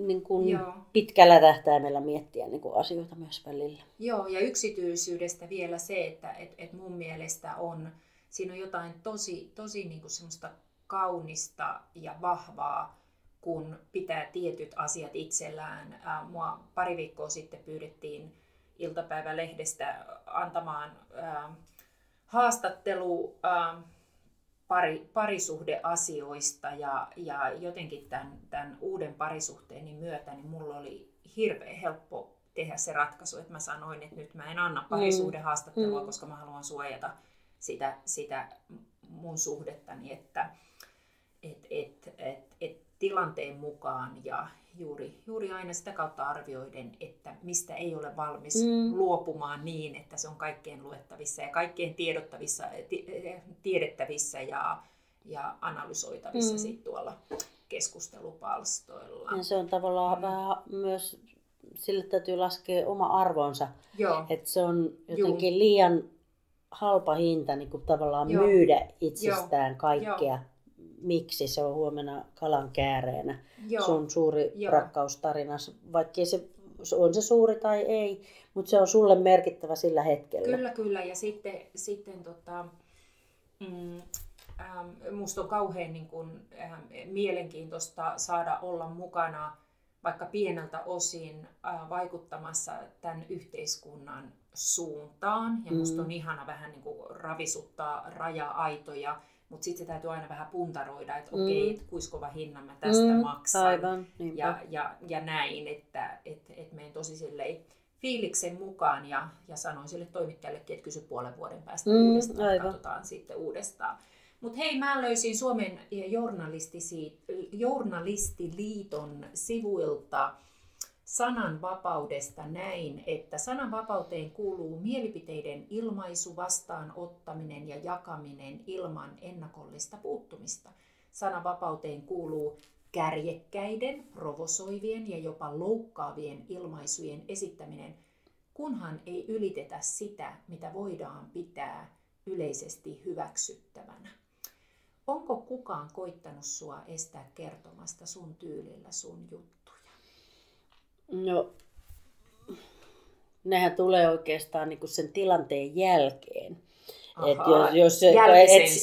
niin kuin pitkällä tähtäimellä miettiä niin kuin asioita myös välillä. Joo, ja yksityisyydestä vielä se, että et, et mun mielestä on, siinä on jotain tosi, tosi niin kuin semmoista kaunista ja vahvaa, kun pitää tietyt asiat itsellään. Mua pari viikkoa sitten pyydettiin iltapäivälehdestä antamaan haastattelu pari, parisuhdeasioista ja, ja jotenkin tämän, tämän uuden parisuhteeni myötä niin mulla oli hirveän helppo tehdä se ratkaisu, että mä sanoin, että nyt mä en anna parisuhdehaastattelua, mm. koska mä haluan suojata sitä, sitä mun suhdettani, että, et, et, et, et tilanteen mukaan ja juuri, juuri aina sitä kautta arvioiden, että mistä ei ole valmis mm. luopumaan niin, että se on kaikkien luettavissa ja kaikkien tiedottavissa, tiedettävissä ja, ja analysoitavissa mm. sit tuolla keskustelupalstoilla. Ja se on tavallaan mm. vähän myös, sille täytyy laskea oma arvonsa. Että se on jotenkin Juu. liian halpa hinta niin kuin tavallaan Joo. myydä itsestään Joo. kaikkea. Joo miksi se on huomenna kalan kääreenä. Joo. Sun suuri Joo. rakkaustarina, vaikka se on se suuri tai ei, mutta se on sulle merkittävä sillä hetkellä. Kyllä, kyllä. Ja sitten, sitten tota, mm, ähm, musta on kauhean niin kun, ähm, mielenkiintoista saada olla mukana vaikka pieneltä osin äh, vaikuttamassa tämän yhteiskunnan suuntaan. Ja musta mm. on ihana vähän niin kuin ravisuttaa raja-aitoja mutta sitten se täytyy aina vähän puntaroida, että mm. okei, okay, kuinka kova hinnan mä tästä mm, maksan. Aivan, ja, ja, ja näin, että et, et menen tosi silleen fiiliksen mukaan ja, ja sanoin sille toimittajallekin, että kysy puolen vuoden päästä mm, uudestaan, aivan. katsotaan sitten uudestaan. Mutta hei, mä löysin Suomen journalistiliiton sivuilta sananvapaudesta näin, että sananvapauteen kuuluu mielipiteiden ilmaisu, vastaanottaminen ja jakaminen ilman ennakollista puuttumista. Sananvapauteen kuuluu kärjekkäiden, provosoivien ja jopa loukkaavien ilmaisujen esittäminen, kunhan ei ylitetä sitä, mitä voidaan pitää yleisesti hyväksyttävänä. Onko kukaan koittanut sua estää kertomasta sun tyylillä sun juttuja? No, nehän tulee oikeastaan niin kuin sen tilanteen jälkeen. Et jos, jos et,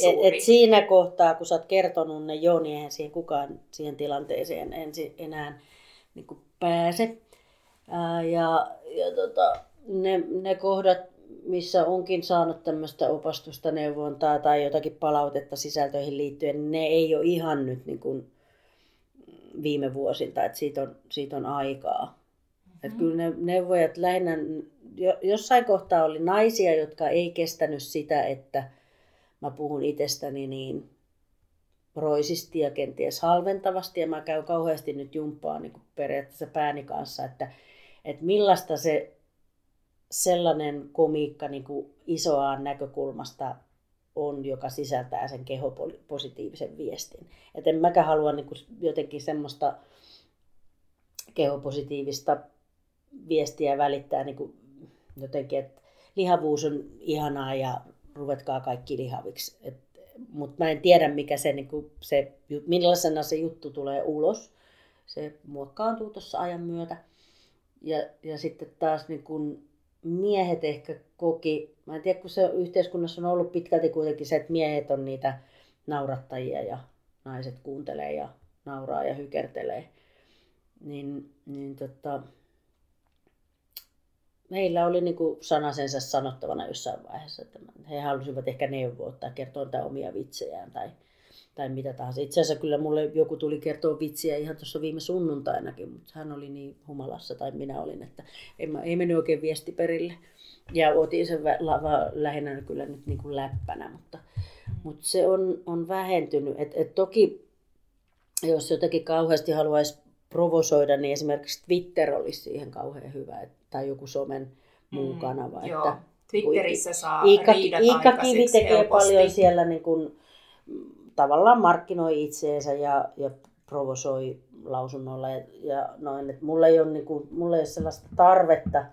et, et siinä kohtaa, kun sä oot kertonut ne jo, niin eihän siihen kukaan siihen tilanteeseen ensi, enää niin kuin pääse. Ää, ja ja tota, ne, ne kohdat, missä onkin saanut tämmöistä opastusta, neuvontaa tai jotakin palautetta sisältöihin liittyen, ne ei ole ihan nyt niin kuin viime vuosilta, että siitä on, siitä on aikaa. Mm-hmm. Että kyllä ne neuvojat lähinnä, jossain kohtaa oli naisia, jotka ei kestänyt sitä, että mä puhun itsestäni niin roisisti ja kenties halventavasti. Ja mä käyn kauheasti nyt jumppaa niin periaatteessa pääni kanssa, että, että millaista se sellainen komiikka niin kuin isoaan näkökulmasta on, joka sisältää sen kehopositiivisen viestin. Et en mäkään halua niin kuin jotenkin semmoista kehopositiivista viestiä välittää niin kuin jotenkin, että lihavuus on ihanaa ja ruvetkaa kaikki lihaviksi. Mutta mä en tiedä, mikä se, niin kuin se, millaisena se juttu tulee ulos. Se muokkaantuu tuossa ajan myötä. Ja, ja sitten taas niin kuin miehet ehkä koki, mä en tiedä kun se yhteiskunnassa on ollut pitkälti kuitenkin se, että miehet on niitä naurattajia ja naiset kuuntelee ja nauraa ja hykertelee. Niin, niin tota, meillä oli niinku sanasensa sanottavana jossain vaiheessa, että he halusivat ehkä neuvoa tai kertoa omia vitsejään tai, tai mitä tahansa. Itse asiassa kyllä mulle joku tuli kertoa vitsiä ihan tuossa viime sunnuntainakin, mutta hän oli niin humalassa tai minä olin, että ei, mä, ei mennyt oikein viesti perille. Ja otin sen lava lähinnä kyllä nyt niin kuin läppänä, mutta, mutta se on, on vähentynyt. Et, et toki jos jotakin kauheasti haluaisi provosoida, niin esimerkiksi Twitter olisi siihen kauhean hyvä, et, tai joku somen muu mm, kanava. Mm, että, Twitterissä saa Iikka, Iikka Kivi tekee helposti. paljon siellä niin kuin, tavallaan markkinoi itseensä ja, ja provosoi lausunnoilla ja, ja noin. Et mulla, ei ole, niin kuin, mulla ei ole sellaista tarvetta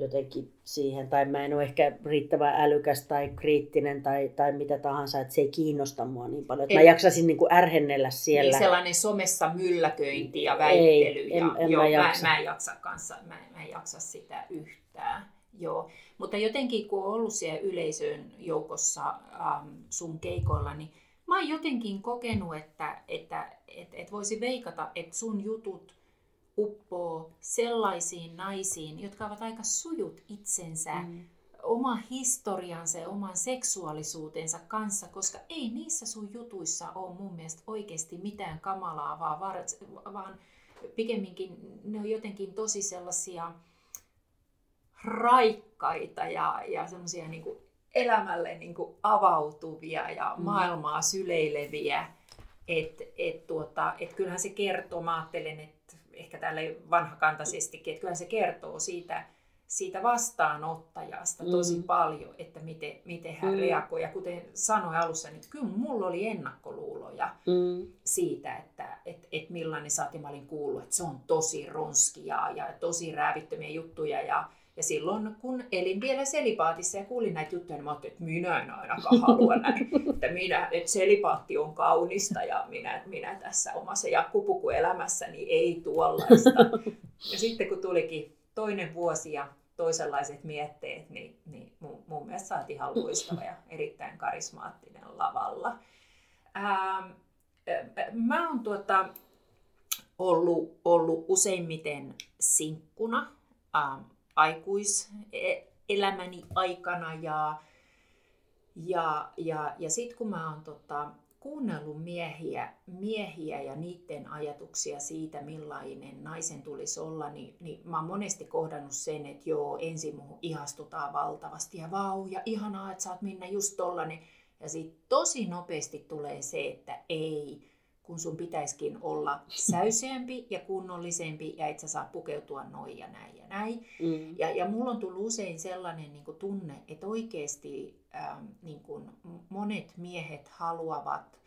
jotenkin siihen, tai mä en ole ehkä riittävän älykäs tai kriittinen tai, tai mitä tahansa, että se ei kiinnosta mua niin paljon, että mä jaksasin niin kuin ärhennellä siellä. Niin sellainen somessa mylläköinti ja väittely. Ei, en, en joo, mä, jaksa. Mä, mä, en jaksa kanssa, mä, mä en jaksa sitä yhtään. Joo. Mutta jotenkin kun on ollut siellä yleisön joukossa ähm, sun keikoilla, niin mä oon jotenkin kokenut, että, että et, et voisi veikata, että sun jutut uppoo sellaisiin naisiin, jotka ovat aika sujut itsensä, mm. oma historiansa ja oman seksuaalisuutensa kanssa, koska ei niissä sun jutuissa ole mun mielestä oikeasti mitään kamalaa, vaan, vaan pikemminkin ne on jotenkin tosi sellaisia raikkaita ja, ja semmoisia niin elämälle niin kuin avautuvia ja mm. maailmaa syleileviä. Että et tuota, et kyllähän se kertoo, mä ajattelen, että ehkä tälle vanhakantaisestikin, että kyllähän se kertoo siitä, siitä vastaanottajasta tosi mm. paljon, että miten, miten hän mm. reagoi. Ja kuten sanoin alussa, niin kyllä mulla oli ennakkoluuloja mm. siitä, että et, et millainen sä mä olin kuullut, että se on tosi ronskia ja tosi räävittömiä juttuja ja ja silloin kun elin vielä selipaatissa ja kuulin näitä juttuja, niin mä ajattelin, että minä en ainakaan halua näin. että, minä, että selipaatti on kaunista ja minä, minä tässä omassa jakkupukuelämässäni ei tuollaista. ja sitten kun tulikin toinen vuosi ja toisenlaiset mietteet, niin, niin mun, mun mielestä saatiin ihan loistava ja erittäin karismaattinen lavalla. Ää, mä oon tuota, ollut, ollut useimmiten sinkkuna. Ää, aikuiselämäni aikana ja, ja, ja, ja sitten kun mä oon tota, kuunnellut miehiä, miehiä ja niiden ajatuksia siitä, millainen naisen tulisi olla, niin, niin mä oon monesti kohdannut sen, että joo, ensin muuhun ihastutaan valtavasti ja vau, ja ihanaa, että sä oot Minna just tollanen. Ja sitten tosi nopeasti tulee se, että ei, kun sun pitäisikin olla säyseämpi ja kunnollisempi ja et sä saa pukeutua noin ja näin ja näin. Mm. Ja, ja mulla on tullut usein sellainen niin kuin tunne, että oikeasti ähm, niin kuin monet miehet haluavat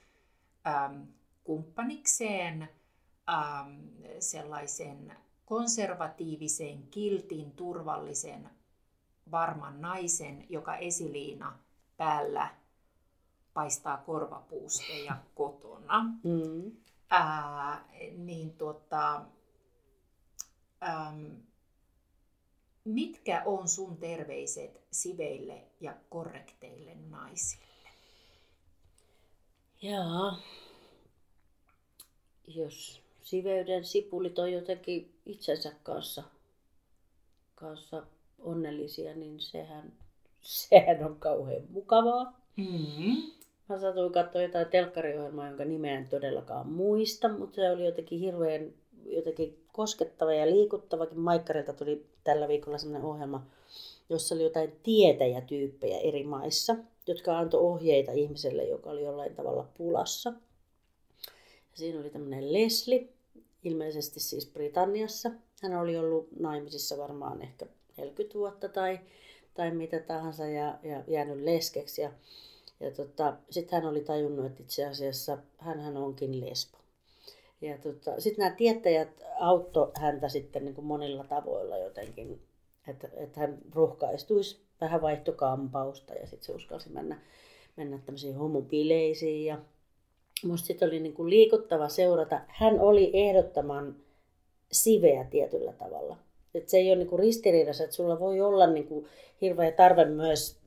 ähm, kumppanikseen ähm, sellaisen konservatiivisen, kiltin, turvallisen, varman naisen, joka esiliina päällä paistaa korvapuusteja kotona. Mm. Ää, niin tota, äm, mitkä on sun terveiset siveille ja korrekteille naisille? Jaa, jos siveyden sipulit on jotenkin itsensä kanssa, kanssa onnellisia, niin sehän, sehän on kauhean mukavaa. Mm-hmm. Mä satuin katsoa jotain telkkariohjelmaa, jonka nimeä en todellakaan muista, mutta se oli jotenkin hirveän jotenkin koskettava ja liikuttavakin. Maikkarilta tuli tällä viikolla sellainen ohjelma, jossa oli jotain tietäjätyyppejä eri maissa, jotka antoi ohjeita ihmiselle, joka oli jollain tavalla pulassa. Ja siinä oli tämmöinen Leslie, ilmeisesti siis Britanniassa. Hän oli ollut naimisissa varmaan ehkä 40 vuotta tai, tai mitä tahansa ja, ja jäänyt leskeksi. Ja, ja tota, sitten hän oli tajunnut, että itse asiassa hän onkin lesbo. Ja tota, sitten nämä tietäjät auttoi häntä sitten niin kuin monilla tavoilla jotenkin, että, että hän rohkaistuisi vähän vaihtokampausta ja sitten se uskalsi mennä, mennä tämmöisiin homopileisiin. Ja musta sitten oli niin kuin liikuttava seurata. Hän oli ehdottoman siveä tietyllä tavalla. Et se ei ole niin kuin ristiriidassa, että sulla voi olla niin kuin hirveä tarve myös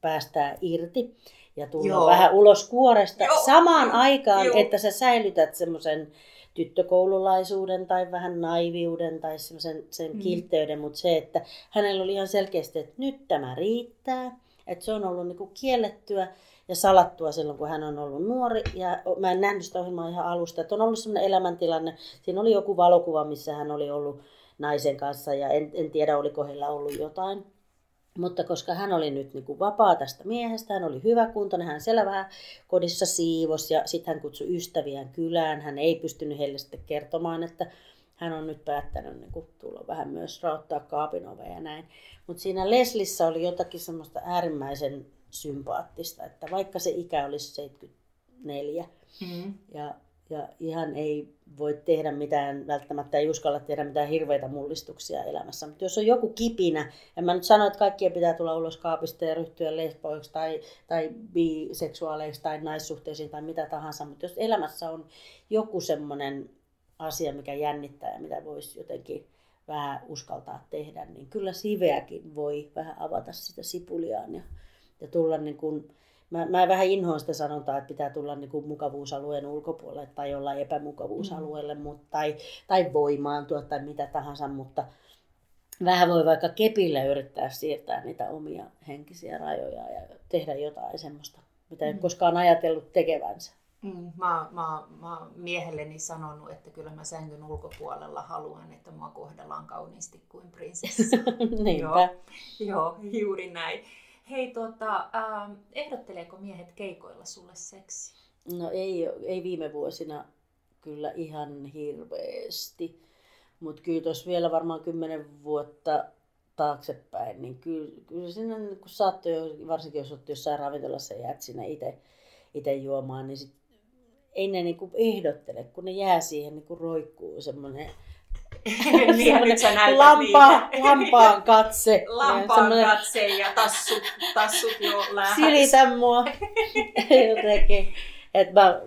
päästää irti ja tulla Joo. vähän ulos kuoresta Joo. samaan aikaan, Joo. että sä säilytät semmoisen tyttökoululaisuuden tai vähän naiviuden tai sen, sen mm. kiltteyden, mutta se, että hänellä oli ihan selkeästi, että nyt tämä riittää, että se on ollut niin kuin kiellettyä ja salattua silloin, kun hän on ollut nuori. Ja mä en nähnyt sitä ohjelmaa ihan alusta, että on ollut sellainen elämäntilanne. Siinä oli joku valokuva, missä hän oli ollut naisen kanssa ja en, en tiedä, oliko heillä ollut jotain mutta koska hän oli nyt niin kuin vapaa tästä miehestä, hän oli hyvä kuntoinen, hän siellä vähän kodissa siivos ja sitten hän kutsui ystäviään kylään. Hän ei pystynyt heille sitten kertomaan, että hän on nyt päättänyt niin kuin, tulla vähän myös raottaa kaapin ja näin. Mutta siinä Leslissa oli jotakin semmoista äärimmäisen sympaattista, että vaikka se ikä olisi 74 mm. ja ja ihan ei voi tehdä mitään, välttämättä ei uskalla tehdä mitään hirveitä mullistuksia elämässä. Mutta jos on joku kipinä, en mä nyt sano, että kaikkien pitää tulla ulos kaapista ja ryhtyä lesboiksi tai, tai biseksuaaleiksi tai naissuhteisiin tai mitä tahansa, mutta jos elämässä on joku semmoinen asia, mikä jännittää ja mitä voisi jotenkin vähän uskaltaa tehdä, niin kyllä siveäkin voi vähän avata sitä sipuliaan ja, ja tulla niin kuin mä, mä vähän inhoan sitä sanontaa, että pitää tulla niin kuin mukavuusalueen ulkopuolelle tai olla epämukavuusalueelle mm. mutta, tai, tai voimaantua tai mitä tahansa, mutta vähän voi vaikka kepillä yrittää siirtää niitä omia henkisiä rajoja ja tehdä jotain semmoista, mitä ei mm. koskaan ajatellut tekevänsä. Mm, mä, mä, mä miehelleni sanonut, että kyllä mä sängyn ulkopuolella haluan, että mua kohdellaan kauniisti kuin prinsessa. Niinpä. Joo, joo, juuri näin. Hei, tota, äh, ehdotteleeko miehet keikoilla sulle seksi? No ei, ei viime vuosina kyllä ihan hirveästi. Mutta kyllä tuossa vielä varmaan kymmenen vuotta taaksepäin, niin kyllä, kyllä siinä niin kun saattoi varsinkin jos olet jossain ravintolassa ja jäät sinne itse juomaan, niin sit, ei ne niin ehdottele, kun ne jää siihen niin roikkuu semmoinen niin, nyt sä näytät Lampa, Lampaan katse. Lampaan ja katse ja tassut, tassut jo lähes. Silitä mua jotenkin. Että mä,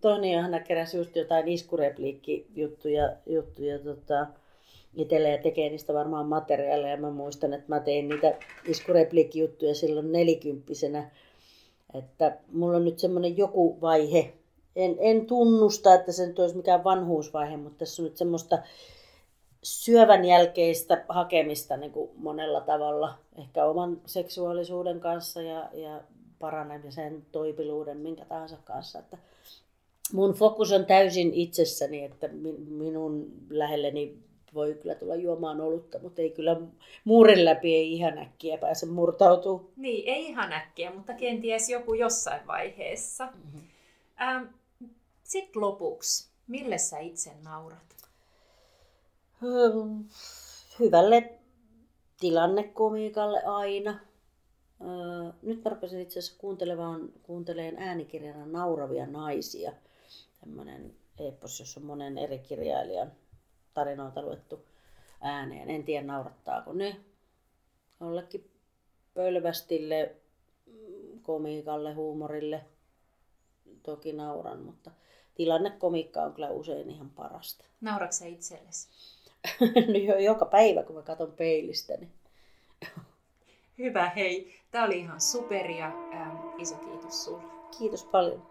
Toni Johanna keräsi just jotain iskurepliikki-juttuja juttuja, tota, itselleen ja tekee niistä varmaan materiaaleja. Mä muistan, että mä tein niitä iskurepliikki-juttuja silloin nelikymppisenä. Että mulla on nyt semmoinen joku vaihe, en, en tunnusta, että se nyt olisi mikään vanhuusvaihe, mutta tässä on nyt semmoista syövän jälkeistä hakemista niin kuin monella tavalla, ehkä oman seksuaalisuuden kanssa ja, ja paranemisen, toipiluuden, minkä tahansa kanssa. Että mun fokus on täysin itsessäni, että minun lähelleni voi kyllä tulla juomaan olutta, mutta ei kyllä muurin läpi ei ihan äkkiä pääse murtautuu. Niin, ei ihan äkkiä, mutta kenties joku jossain vaiheessa. Mm-hmm. Ähm, Sitten lopuksi, mille sä itse naurat? Hyvälle tilannekomiikalle aina. Nyt mä rupesin itse asiassa kuuntelemaan, kuunteleen äänikirjana nauravia naisia. tämmöinen epos, jossa on monen eri kirjailijan tarinoita luettu ääneen. En tiedä naurattaako ne jollekin pölvästille, komiikalle, huumorille. Toki nauran, mutta tilannekomiikka on kyllä usein ihan parasta. Nauratko itsellesi? no joka päivä, kun mä katson peilistä. Niin... Hyvä, hei. Tämä oli ihan superia. Ähm, iso kiitos sulle. Kiitos paljon.